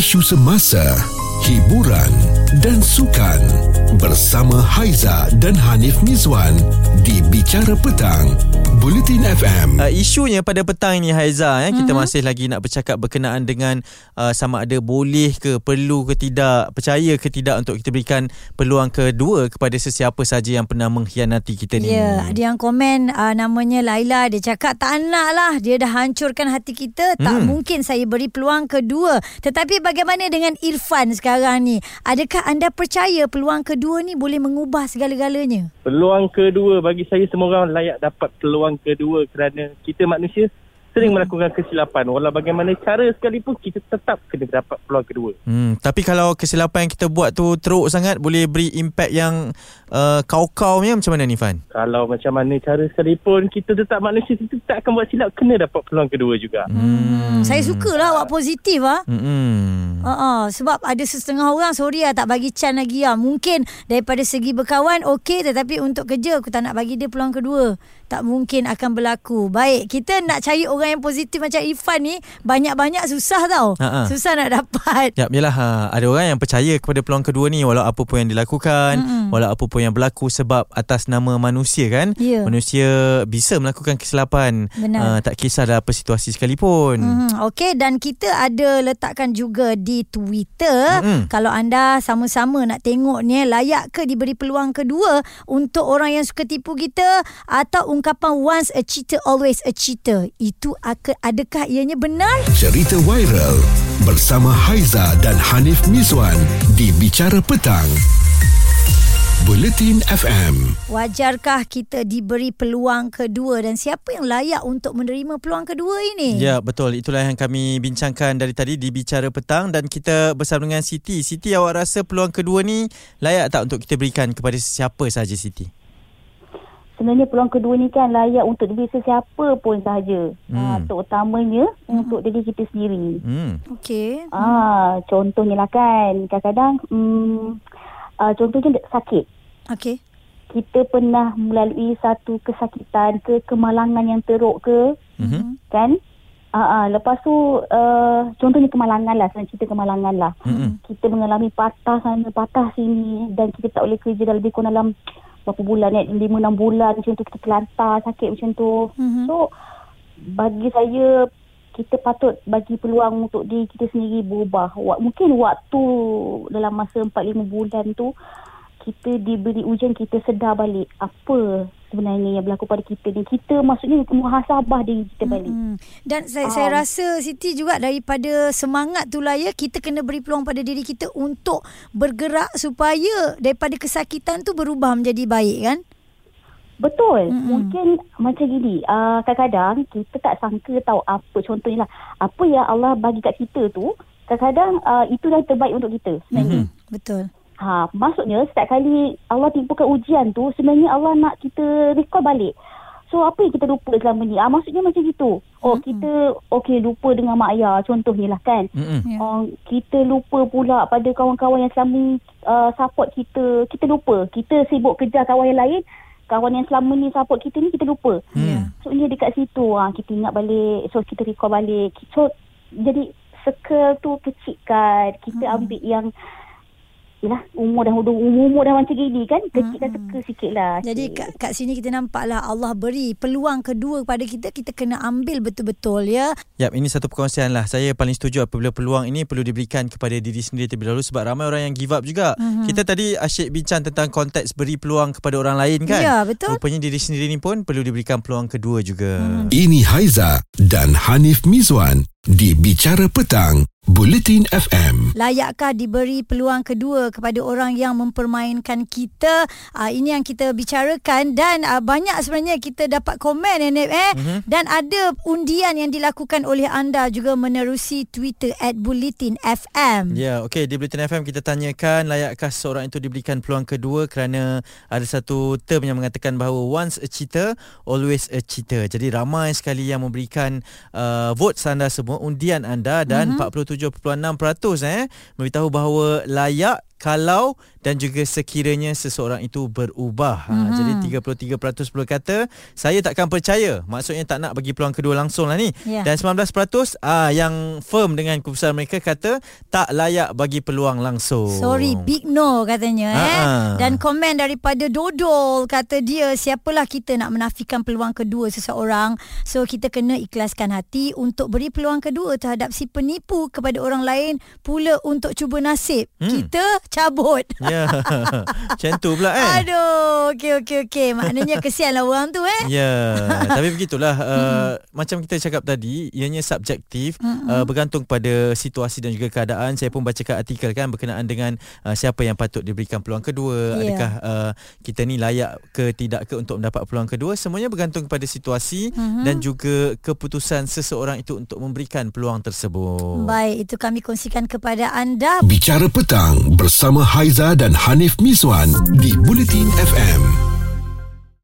isu semasa, hiburan dan sukan bersama Haiza dan Hanif Mizwan di Bicara Petang, Bulletin FM. Uh, isunya pada petang ini Haiza eh, kita mm-hmm. masih lagi nak bercakap berkenaan dengan uh, sama ada boleh ke perlu ke tidak percaya ke tidak untuk kita berikan peluang kedua kepada sesiapa saja yang pernah mengkhianati kita ni. Ya, yeah, ada yang komen uh, namanya Laila dia cakap tak nak lah dia dah hancurkan hati kita tak mm. mungkin saya beri peluang kedua. Tetapi bagaimana dengan Irfan sekarang ni? Adakah Adakah anda percaya peluang kedua ni boleh mengubah segala-galanya? Peluang kedua bagi saya semua orang layak dapat peluang kedua kerana kita manusia sering melakukan kesilapan walau bagaimana cara sekalipun kita tetap kena dapat peluang kedua. Hmm, tapi kalau kesilapan yang kita buat tu teruk sangat boleh beri impak yang uh, kau-kau punya macam mana ni Fan? Kalau macam mana cara sekalipun kita tetap manusia kita tak akan buat silap kena dapat peluang kedua juga. Hmm, saya sukalah awak positif ah. Hmm. Uh-uh, sebab ada setengah orang sorry lah tak bagi chan lagi lah. Mungkin daripada segi berkawan okey tetapi untuk kerja aku tak nak bagi dia peluang kedua. Tak mungkin akan berlaku. Baik, kita nak cari orang yang positif macam Ifan ni banyak-banyak susah tau. Ha-ha. Susah nak dapat. Ya, yalah ha. ada orang yang percaya kepada peluang kedua ni walau apa pun yang dilakukan, mm-hmm. walau apa pun yang berlaku sebab atas nama manusia kan. Yeah. Manusia bisa melakukan kesilapan. Uh, tak kisah dalam apa situasi sekalipun. Mm-hmm. Okey dan kita ada letakkan juga di Twitter mm-hmm. kalau anda sama-sama nak tengok ni layak ke diberi peluang kedua untuk orang yang suka tipu kita atau ungkapan once a cheater always a cheater itu adakah ianya benar? Cerita viral bersama Haiza dan Hanif Miswan di Bicara Petang. Bulletin FM. Wajarkah kita diberi peluang kedua dan siapa yang layak untuk menerima peluang kedua ini? Ya, betul. Itulah yang kami bincangkan dari tadi di Bicara Petang dan kita bersama dengan Siti. Siti, awak rasa peluang kedua ni layak tak untuk kita berikan kepada siapa saja Siti? sebenarnya peluang kedua ni kan layak untuk diberi sesiapa pun sahaja. Hmm. Ha, terutamanya hmm. untuk diri kita sendiri. Hmm. Okey. Ah, contohnya lah kan, kadang-kadang hmm, uh, contohnya sakit. Okey. Kita pernah melalui satu kesakitan ke kemalangan yang teruk ke, hmm. kan? Ah, uh, lepas tu uh, contohnya kemalangan lah, saya cerita kemalangan lah. Hmm. Kita mengalami patah sana, patah sini dan kita tak boleh kerja dalam lebih kurang dalam berapa bulan ni, lima enam bulan macam tu kita terlantar sakit macam tu. Mm-hmm. So bagi saya kita patut bagi peluang untuk diri kita sendiri berubah. Mungkin waktu dalam masa empat lima bulan tu kita diberi ujian kita sedar balik apa sebenarnya yang berlaku pada kita ni kita maksudnya muhasabah diri kita balik hmm. dan saya um, saya rasa Siti juga daripada semangat tu lah ya kita kena beri peluang pada diri kita untuk bergerak supaya daripada kesakitan tu berubah menjadi baik kan Betul. Mm-hmm. Mungkin macam gini. Uh, kadang-kadang kita tak sangka tahu apa. Contohnya lah. Apa yang Allah bagi kat kita tu. Kadang-kadang uh, itu yang terbaik untuk kita. Mm-hmm. Betul. Ha, maksudnya setiap kali Allah timpakan ujian tu sebenarnya Allah nak kita recall balik. So apa yang kita lupa selama ni? Ah maksudnya macam gitu. Oh mm-hmm. kita okey lupa dengan mak ayah contohnya lah kan. Mm-hmm. Oh kita lupa pula pada kawan-kawan yang selama ni uh, support kita. Kita lupa. Kita sibuk kerja kawan yang lain. Kawan yang selama ni support kita ni kita lupa. Yeah. So ni dekat situ ah kita ingat balik. So kita recall balik. So jadi circle tu kecilkan. Kita mm-hmm. ambil yang Yalah, umur dah umur, umur dah macam gini kan kecil dah teka sikit lah jadi kat, kat sini kita nampak lah Allah beri peluang kedua kepada kita kita kena ambil betul-betul ya. Yap, ini satu perkongsian lah. Saya paling setuju apabila peluang ini perlu diberikan kepada diri sendiri terlebih dahulu sebab ramai orang yang give up juga. Mm-hmm. kita tadi asyik bincang tentang konteks beri peluang kepada orang lain kan? Ya betul. Rupanya diri sendiri ni pun perlu diberikan peluang kedua juga. Mm-hmm. ini Haiza dan Hanif Mizwan di Bicara Petang, Bulletin FM. Layakkah diberi peluang kedua kepada orang yang mempermainkan kita? Uh, ini yang kita bicarakan dan uh, banyak sebenarnya kita dapat komen eh, eh? Mm-hmm. dan ada undian yang dilakukan oleh anda juga menerusi Twitter at Bulletin FM. Ya, yeah, okey di Bulletin FM kita tanyakan layakkah seorang itu diberikan peluang kedua kerana ada satu term yang mengatakan bahawa once a cheater always a cheater. Jadi ramai sekali yang memberikan uh, vote anda semua undian anda dan mm-hmm. 47.6% eh? Memberitahu bahawa layak kalau dan juga sekiranya seseorang itu berubah. Ha, mm-hmm. Jadi 33% berkata saya takkan percaya. Maksudnya tak nak bagi peluang kedua langsung lah ni. Yeah. Dan 19% ah, yang firm dengan keputusan mereka kata tak layak bagi peluang langsung. Sorry, big no katanya. Eh. Dan komen daripada Dodol kata dia siapalah kita nak menafikan peluang kedua seseorang. So kita kena ikhlaskan hati untuk beri peluang kedua terhadap si penipu kepada orang lain pula untuk cuba nasib. Hmm. Kita cabut. Ya. Macam tu pula eh. Aduh. Okey okey okey. Maknanya kesianlah orang tu eh. Ya. Tapi begitulah uh, macam kita cakap tadi ianya subjektif uh, bergantung pada situasi dan juga keadaan. Saya pun bacakan artikel kan berkenaan dengan uh, siapa yang patut diberikan peluang kedua. Yeah. Adakah uh, kita ni layak ke tidak ke untuk mendapat peluang kedua? Semuanya bergantung pada situasi uh-huh. dan juga keputusan seseorang itu untuk memberikan peluang tersebut. Baik, itu kami kongsikan kepada anda. Bicara petang bersama Haiza dan Hanif Miswan di Bulletin FM.